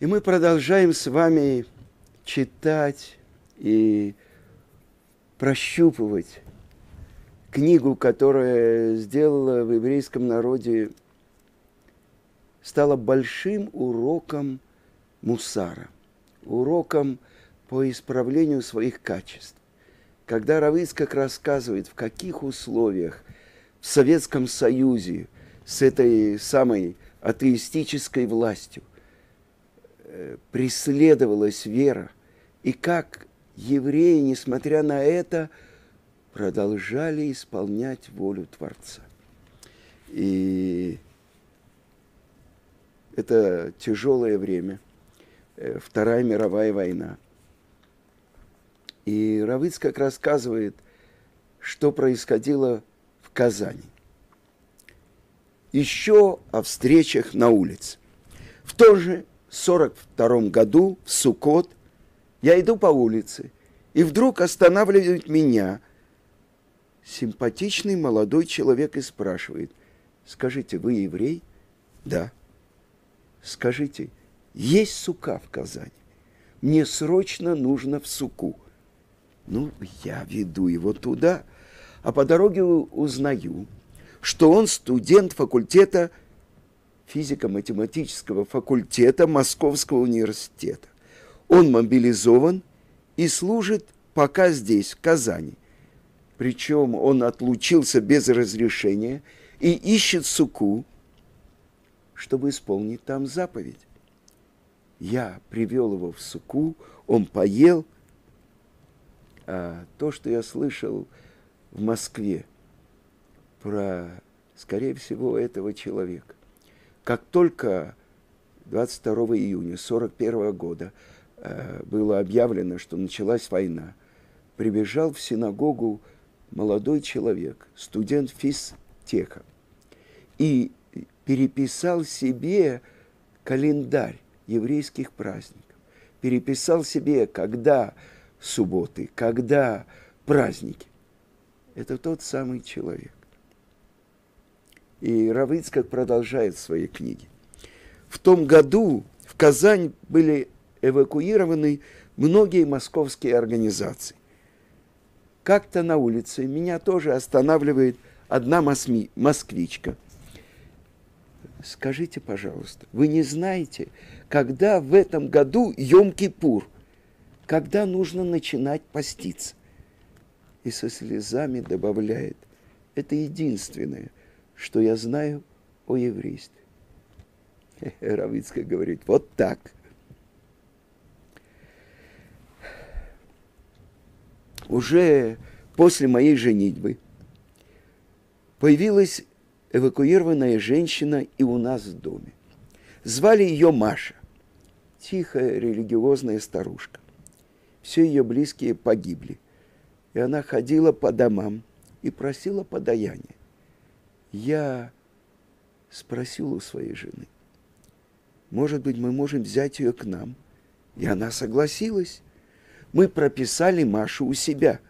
И мы продолжаем с вами читать и прощупывать книгу, которая сделала в еврейском народе, стала большим уроком мусара, уроком по исправлению своих качеств. Когда Равыцкак рассказывает, в каких условиях в Советском Союзе с этой самой атеистической властью преследовалась вера, и как евреи, несмотря на это, продолжали исполнять волю Творца. И это тяжелое время, э, Вторая мировая война. И Равыц как рассказывает, что происходило в Казани. Еще о встречах на улице. В том же 42 году в Сукот я иду по улице, и вдруг останавливает меня симпатичный молодой человек и спрашивает, скажите, вы еврей? Да. Скажите, есть сука в Казани? Мне срочно нужно в суку. Ну, я веду его туда, а по дороге узнаю, что он студент факультета физико-математического факультета Московского университета. Он мобилизован и служит пока здесь, в Казани. Причем он отлучился без разрешения и ищет суку, чтобы исполнить там заповедь. Я привел его в суку, он поел, а то, что я слышал в Москве про, скорее всего, этого человека. Как только 22 июня 1941 года э, было объявлено, что началась война, прибежал в синагогу молодой человек, студент физтеха, и переписал себе календарь еврейских праздников. Переписал себе, когда субботы, когда праздники. Это тот самый человек. И Равыцкак продолжает свои книги. В том году в Казань были эвакуированы многие московские организации. Как-то на улице меня тоже останавливает одна москвичка. Скажите, пожалуйста, вы не знаете, когда в этом году Йом-Кипур – когда нужно начинать поститься. И со слезами добавляет, это единственное, что я знаю о еврействе. Равицкая говорит, вот так. Уже после моей женитьбы появилась эвакуированная женщина и у нас в доме. Звали ее Маша, тихая религиозная старушка все ее близкие погибли. И она ходила по домам и просила подаяния. Я спросил у своей жены, может быть, мы можем взять ее к нам? И она согласилась. Мы прописали Машу у себя.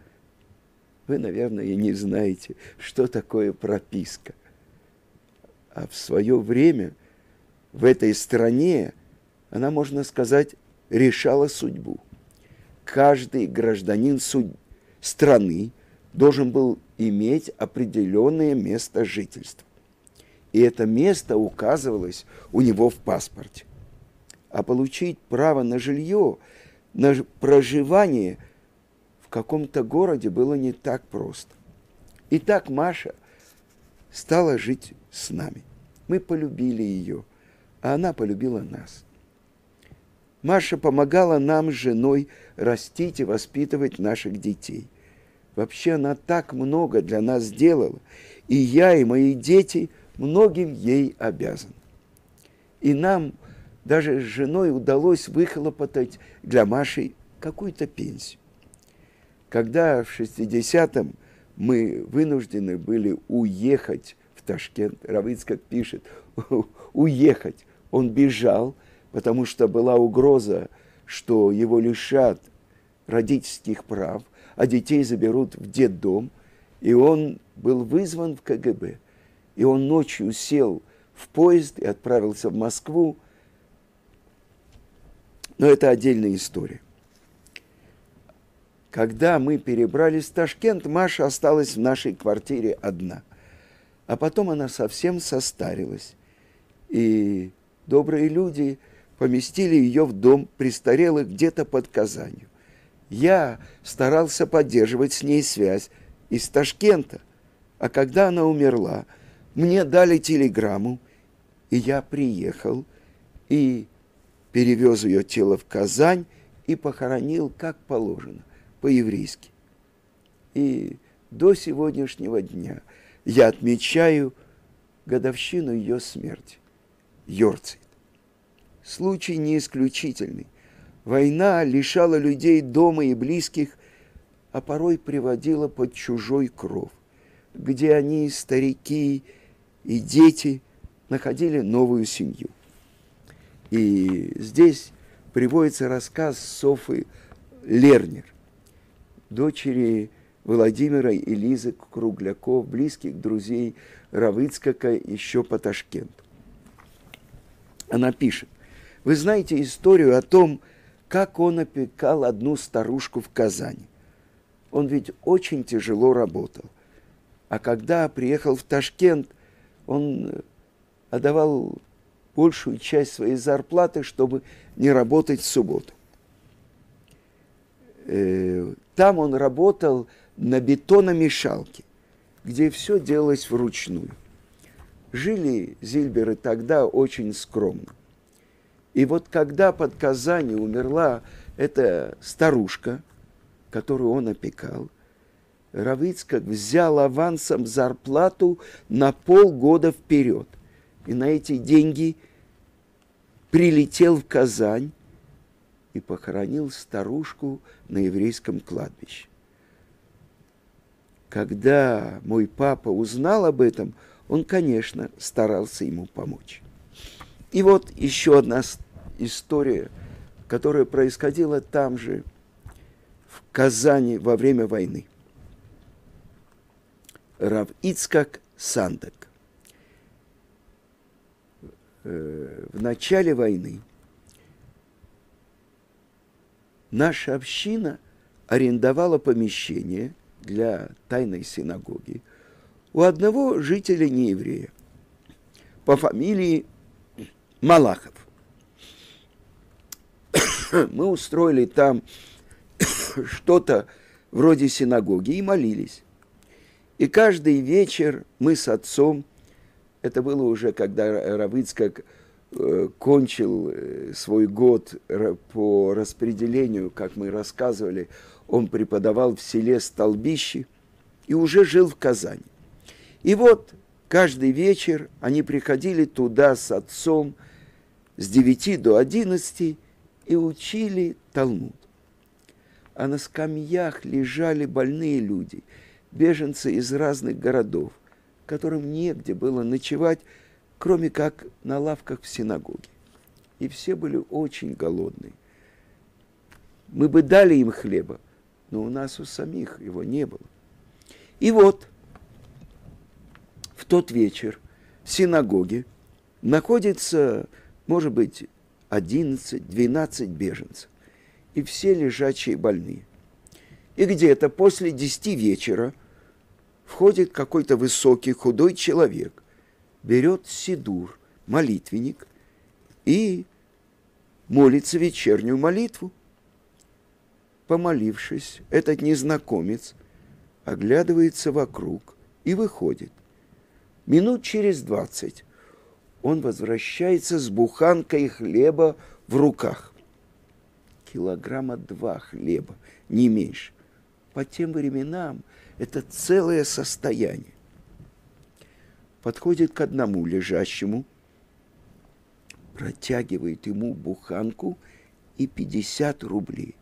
Вы, наверное, не знаете, что такое прописка. А в свое время в этой стране она, можно сказать, решала судьбу каждый гражданин страны должен был иметь определенное место жительства. И это место указывалось у него в паспорте. А получить право на жилье, на проживание в каком-то городе было не так просто. И так Маша стала жить с нами. Мы полюбили ее, а она полюбила нас. Маша помогала нам с женой растить и воспитывать наших детей. Вообще она так много для нас сделала, и я, и мои дети многим ей обязаны. И нам даже с женой удалось выхлопотать для Маши какую-то пенсию. Когда в 60-м мы вынуждены были уехать в Ташкент, Равицкак пишет, уехать, он бежал – потому что была угроза, что его лишат родительских прав, а детей заберут в детдом, и он был вызван в КГБ. И он ночью сел в поезд и отправился в Москву. Но это отдельная история. Когда мы перебрались в Ташкент, Маша осталась в нашей квартире одна. А потом она совсем состарилась. И добрые люди поместили ее в дом престарелых где-то под Казанью. Я старался поддерживать с ней связь из Ташкента. А когда она умерла, мне дали телеграмму, и я приехал и перевез ее тело в Казань и похоронил как положено, по-еврейски. И до сегодняшнего дня я отмечаю годовщину ее смерти. Йорцит. Случай не исключительный. Война лишала людей дома и близких, а порой приводила под чужой кров, где они, старики и дети, находили новую семью. И здесь приводится рассказ Софы Лернер, дочери Владимира и Лизы Кругляков, близких друзей Равыцкака еще по Ташкенту. Она пишет, вы знаете историю о том, как он опекал одну старушку в Казани. Он ведь очень тяжело работал. А когда приехал в Ташкент, он отдавал большую часть своей зарплаты, чтобы не работать в субботу. Э, там он работал на бетономешалке, где все делалось вручную. Жили Зильберы тогда очень скромно. И вот когда под Казани умерла эта старушка, которую он опекал, Равицкак взял авансом зарплату на полгода вперед. И на эти деньги прилетел в Казань и похоронил старушку на еврейском кладбище. Когда мой папа узнал об этом, он, конечно, старался ему помочь. И вот еще одна история, которая происходила там же, в Казани во время войны. Рав Ицкак Сандак. Э, в начале войны наша община арендовала помещение для тайной синагоги у одного жителя нееврея по фамилии Малахов. Мы устроили там что-то вроде синагоги и молились. И каждый вечер мы с отцом, это было уже когда Равыцкак э, кончил э, свой год по распределению, как мы рассказывали, он преподавал в селе Столбище и уже жил в Казани. И вот каждый вечер они приходили туда с отцом с 9 до 11 и учили Талмуд. А на скамьях лежали больные люди – беженцы из разных городов, которым негде было ночевать, кроме как на лавках в синагоге. И все были очень голодные. Мы бы дали им хлеба, но у нас у самих его не было. И вот в тот вечер в синагоге находится, может быть, 11-12 беженцев. И все лежачие больные. И где-то после 10 вечера – входит какой-то высокий худой человек, берет сидур, молитвенник, и молится вечернюю молитву. Помолившись, этот незнакомец оглядывается вокруг и выходит. Минут через двадцать он возвращается с буханкой хлеба в руках. Килограмма два хлеба, не меньше. По тем временам – это целое состояние. Подходит к одному лежащему, протягивает ему буханку и 50 рублей.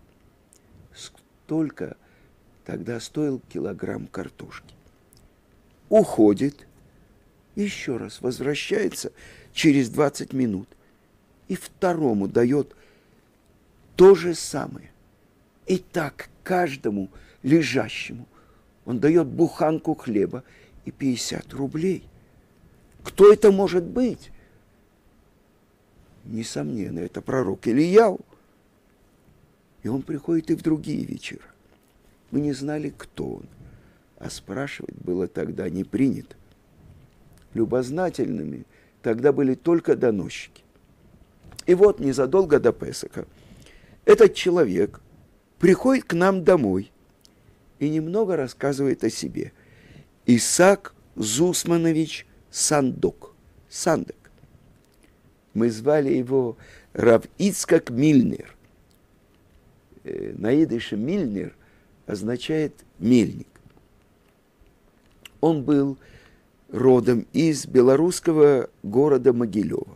Столько тогда стоил килограмм картошки. Уходит, еще раз возвращается через 20 минут и второму дает то же самое. И так каждому лежащему он дает буханку хлеба и 50 рублей. Кто это может быть? Несомненно, это пророк Ильяу. И он приходит и в другие вечера. Мы не знали, кто он, а спрашивать было тогда не принято. Любознательными тогда были только доносчики. И вот незадолго до Песака этот человек приходит к нам домой и немного рассказывает о себе. Исаак Зусманович Сандок. Сандок. Мы звали его Рав Ицкак Мильнер. Э, на идыше Мильнер означает мельник. Он был родом из белорусского города Могилева.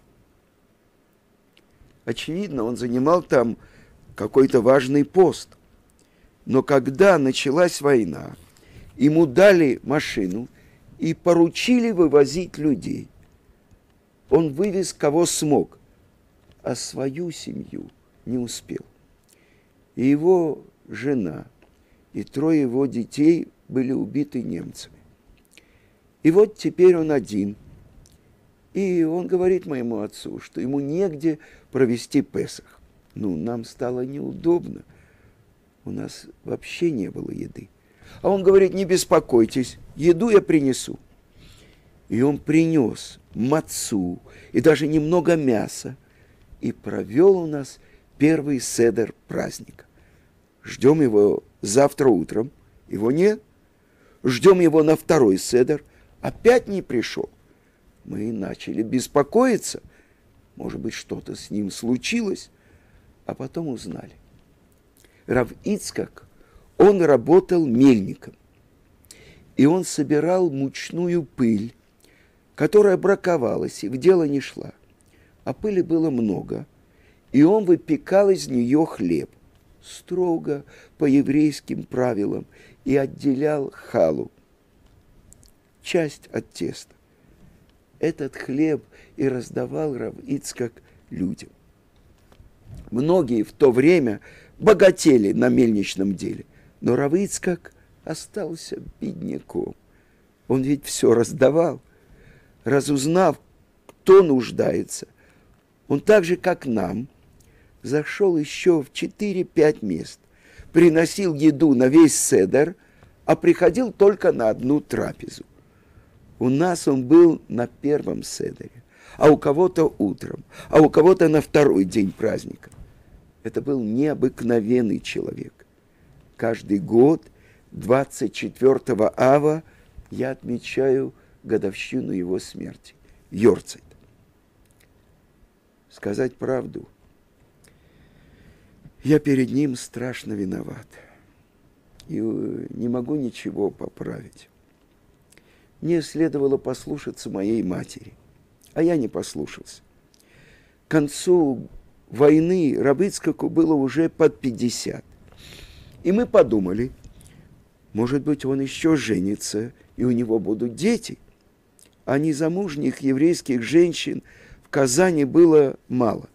Очевидно, он занимал там какой-то важный пост. Но когда началась война, ему дали машину и поручили вывозить людей. Он вывез кого смог, а свою семью не успел. И его жена и трое его детей были убиты немцами. И вот теперь он один. И он говорит моему отцу, что ему негде провести Песах. Ну, нам стало неудобно – у нас вообще не было еды. А он говорит, не беспокойтесь, еду я принесу. И он принес мацу и даже немного мяса и провел у нас первый седер праздника. Ждем его завтра утром, его нет. Ждем его на второй седер, опять не пришел. Мы начали беспокоиться, может быть, что-то с ним случилось, а потом узнали. Рав Ицкак, он работал мельником. И он собирал мучную пыль, которая браковалась и в дело не шла. А пыли было много, и он выпекал из нее хлеб, строго по еврейским правилам, и отделял халу, часть от теста. Этот хлеб и раздавал Рав людям. Многие в то время богатели на мельничном деле. Но Равыцкак остался бедняком. Он ведь все раздавал. Разузнав, кто нуждается, он так же, как нам, зашел еще в 4-5 мест, приносил еду на весь седер, а приходил только на одну трапезу. У нас он был на первом седере, а у кого-то утром, а у кого-то на второй день праздника. Это был необыкновенный человек. Каждый год 24 ава я отмечаю годовщину его смерти. Йорцайт. Сказать правду, я перед ним страшно виноват. И э, не могу ничего поправить. Мне следовало послушаться моей матери, а я не послушался. К концу войны Рабыцкаку было уже под 50. И мы подумали, может быть, он еще женится, и у него будут дети. А незамужних еврейских женщин в Казани было мало.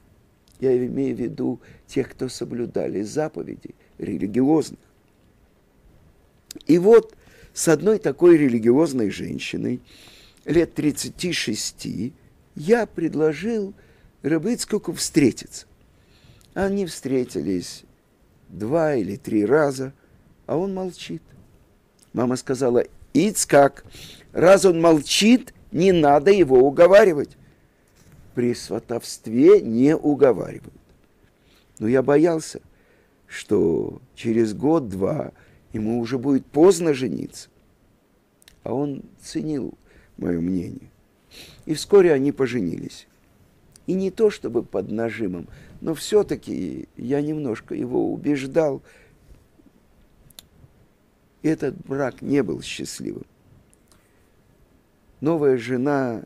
Я имею в виду тех, кто соблюдали заповеди религиозных. И вот с одной такой религиозной женщиной, лет 36, я предложил Рыбыцкуку встретиться. Они встретились два или три раза, а он молчит. Мама сказала, Ицкак, раз он молчит, не надо его уговаривать. При сватовстве не уговаривают. Но я боялся, что через год-два ему уже будет поздно жениться. А он ценил мое мнение. И вскоре они поженились. И не то чтобы под нажимом, но все-таки я немножко его убеждал. Этот брак не был счастливым. Новая жена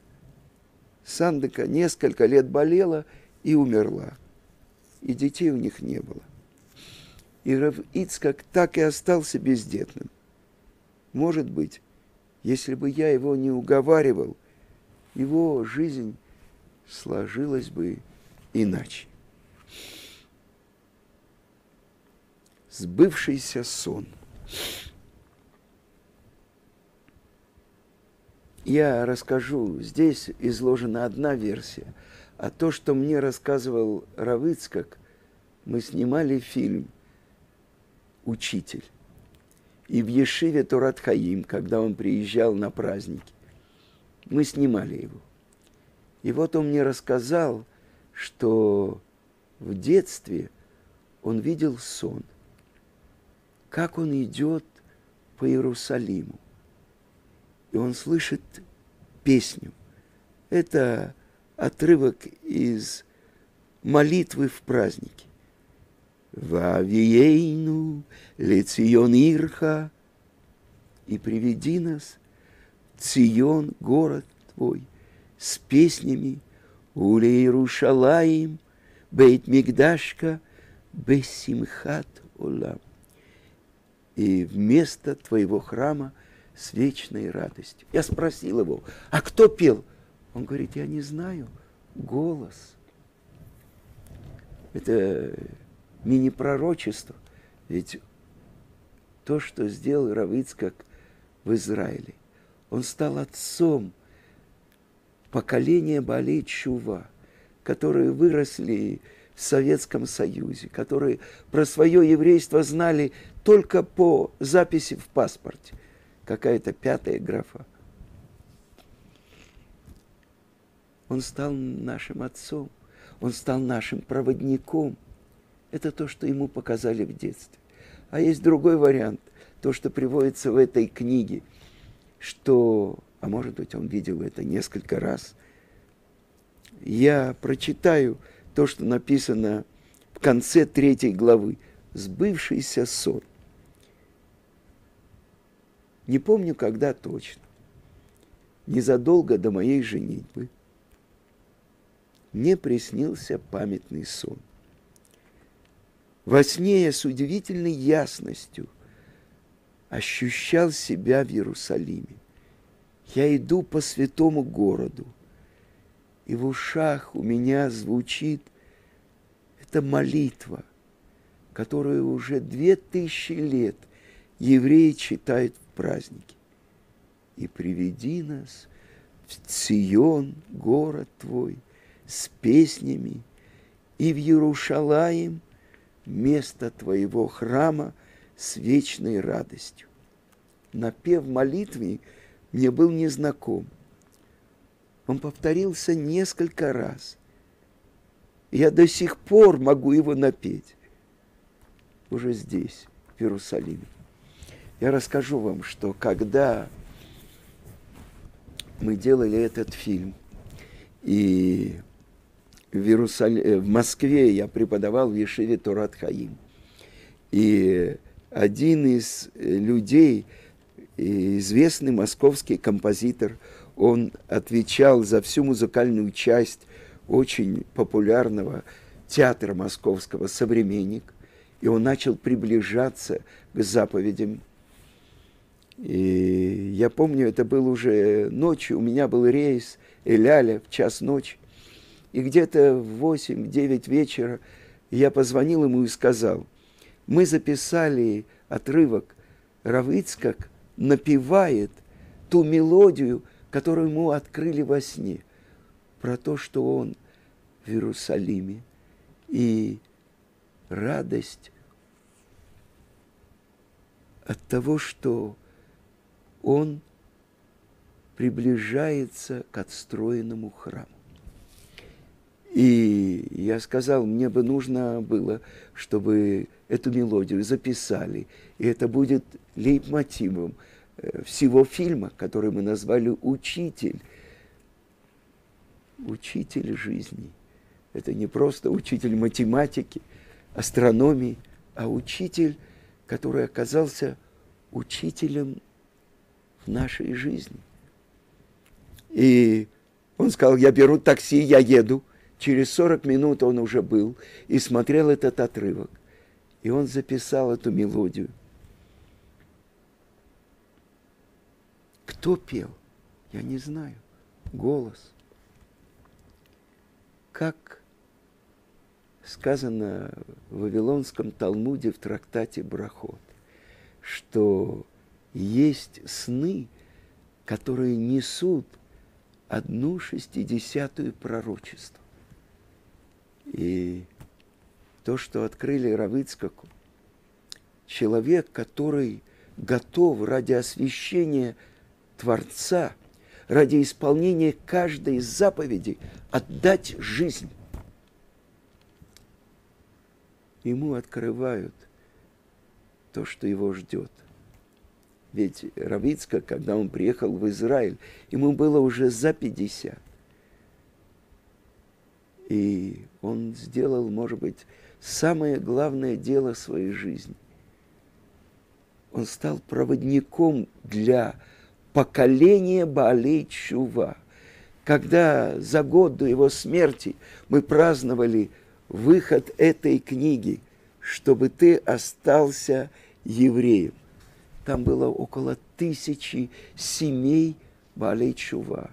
Сандека несколько лет болела и умерла. И детей у них не было. И Рав Ицкак так и остался бездетным. Может быть, если бы я его не уговаривал, его жизнь сложилась бы иначе. Сбывшийся сон. Я расскажу, здесь изложена одна версия, а то, что мне рассказывал Равыцкак, мы снимали фильм учитель. И в Ешиве Турат Хаим, когда он приезжал на праздники, мы снимали его. И вот он мне рассказал, что в детстве он видел сон, как он идет по Иерусалиму. И он слышит песню. Это отрывок из молитвы в празднике. Вавиейну лецион ирха, и приведи нас, Цион, город твой, с песнями Уле Иерушалаим, Бейт Мигдашка, Бесимхат Олам. И вместо твоего храма с вечной радостью. Я спросил его, а кто пел? Он говорит, я не знаю, голос. Это мини-пророчество. Ведь то, что сделал Равицкак в Израиле, он стал отцом поколения Балей Чува, которые выросли в Советском Союзе, которые про свое еврейство знали только по записи в паспорте. Какая-то пятая графа. Он стал нашим отцом, он стал нашим проводником. Это то, что ему показали в детстве. А есть другой вариант, то, что приводится в этой книге, что, а может быть, он видел это несколько раз. Я прочитаю то, что написано в конце третьей главы. Сбывшийся сон. Не помню, когда точно. Незадолго до моей женитьбы мне приснился памятный сон. Во сне я с удивительной ясностью ощущал себя в Иерусалиме. Я иду по святому городу, и в ушах у меня звучит эта молитва, которую уже две тысячи лет евреи читают в празднике. И приведи нас в Цион, город твой, с песнями, и в Иерушалаим, место твоего храма, с вечной радостью. Напев молитвы мне был незнаком. Он повторился несколько раз. Я до сих пор могу его напеть. Уже здесь, в Иерусалиме. Я расскажу вам, что когда мы делали этот фильм, и в, Иерусалим, э, в Москве я преподавал в Ешеве Турат Хаим. И один из э, людей, известный московский композитор, он отвечал за всю музыкальную часть очень популярного театра московского «Современник», и он начал приближаться к заповедям. И я помню, это был уже ночью, у меня был рейс Эляля в час ночи. И где-то в 8-9 вечера я позвонил ему и сказал, мы записали отрывок, Равицкак напевает ту мелодию, которую ему открыли во сне, про то, что он в Иерусалиме, и радость от того, что он приближается к отстроенному храму. Я сказал, мне бы нужно было, чтобы эту мелодию записали, и это будет лейтмотивом э, всего фильма, который мы назвали «Учитель». Учитель жизни. Это не просто учитель математики, астрономии, а учитель, который оказался учителем в нашей жизни. И он сказал, я беру такси, я еду – Через 40 минут он уже был и смотрел этот отрывок. И он записал эту мелодию. Кто пел? Я не знаю. Голос. Как сказано в Вавилонском Талмуде в трактате Брахот, что есть сны, которые несут одну шестидесятую пророчество. И то, что открыли Равыцкаку, человек, который готов ради освящения Творца, ради исполнения каждой из заповедей отдать жизнь. Ему открывают то, что его ждет. Ведь Равицка, когда он приехал в Израиль, ему было уже за 50. И он сделал, может быть, самое главное дело своей жизни. Он стал проводником для поколения Баалей Чува. Когда за год до его смерти мы праздновали выход этой книги, чтобы ты остался евреем. Там было около тысячи семей Баалей Чува.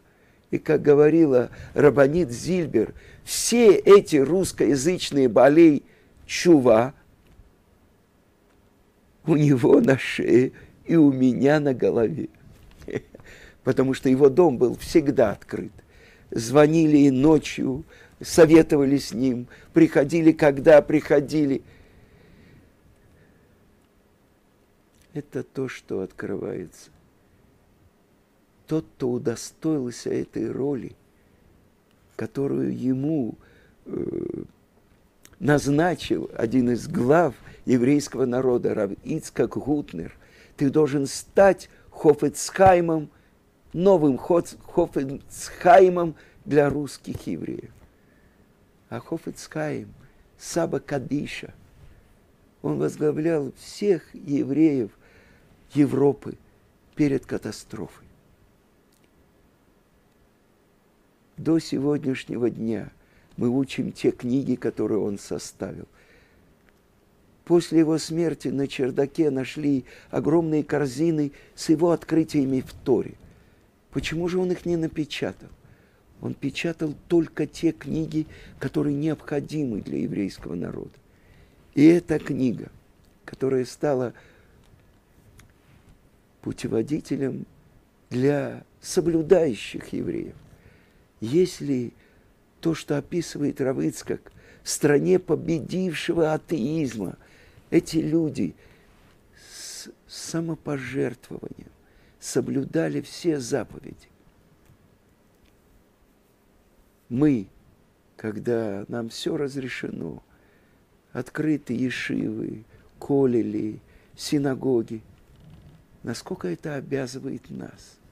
И, как говорила Рабанит Зильбер, все эти русскоязычные болей чува у него на шее и у меня на голове. Потому что его дом был всегда открыт. Звонили и ночью, советовали с ним, приходили, когда приходили. Это то, что открывается. Тот, кто удостоился этой роли – которую ему э, назначил один из глав еврейского народа, Рав Ицкак Гутнер. Ты должен стать Хофецхаймом, новым Хофецхаймом для русских евреев. А Хофецхайм, Саба Кадиша, он возглавлял всех евреев Европы перед катастрофой. До сегодняшнего дня мы учим те книги, которые он составил. После его смерти на чердаке нашли огромные корзины с его открытиями в Торе. Почему же он их не напечатал? Он печатал только те книги, которые необходимы для еврейского народа. И эта книга, которая стала путеводителем для соблюдающих евреев, если то, что описывает Равыцкак, в стране победившего атеизма, эти люди с самопожертвованием соблюдали все заповеди. Мы, когда нам все разрешено, открыты ешивы, колели, синагоги, насколько это обязывает нас –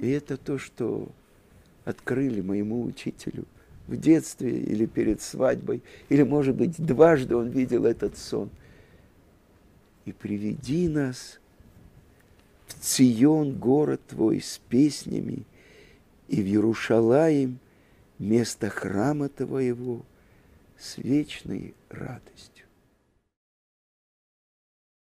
и это то, что открыли моему учителю в детстве или перед свадьбой, или, может быть, дважды он видел этот сон. И приведи нас в Цион, город твой, с песнями, и в Ярушалаем, место храма твоего, с вечной радостью.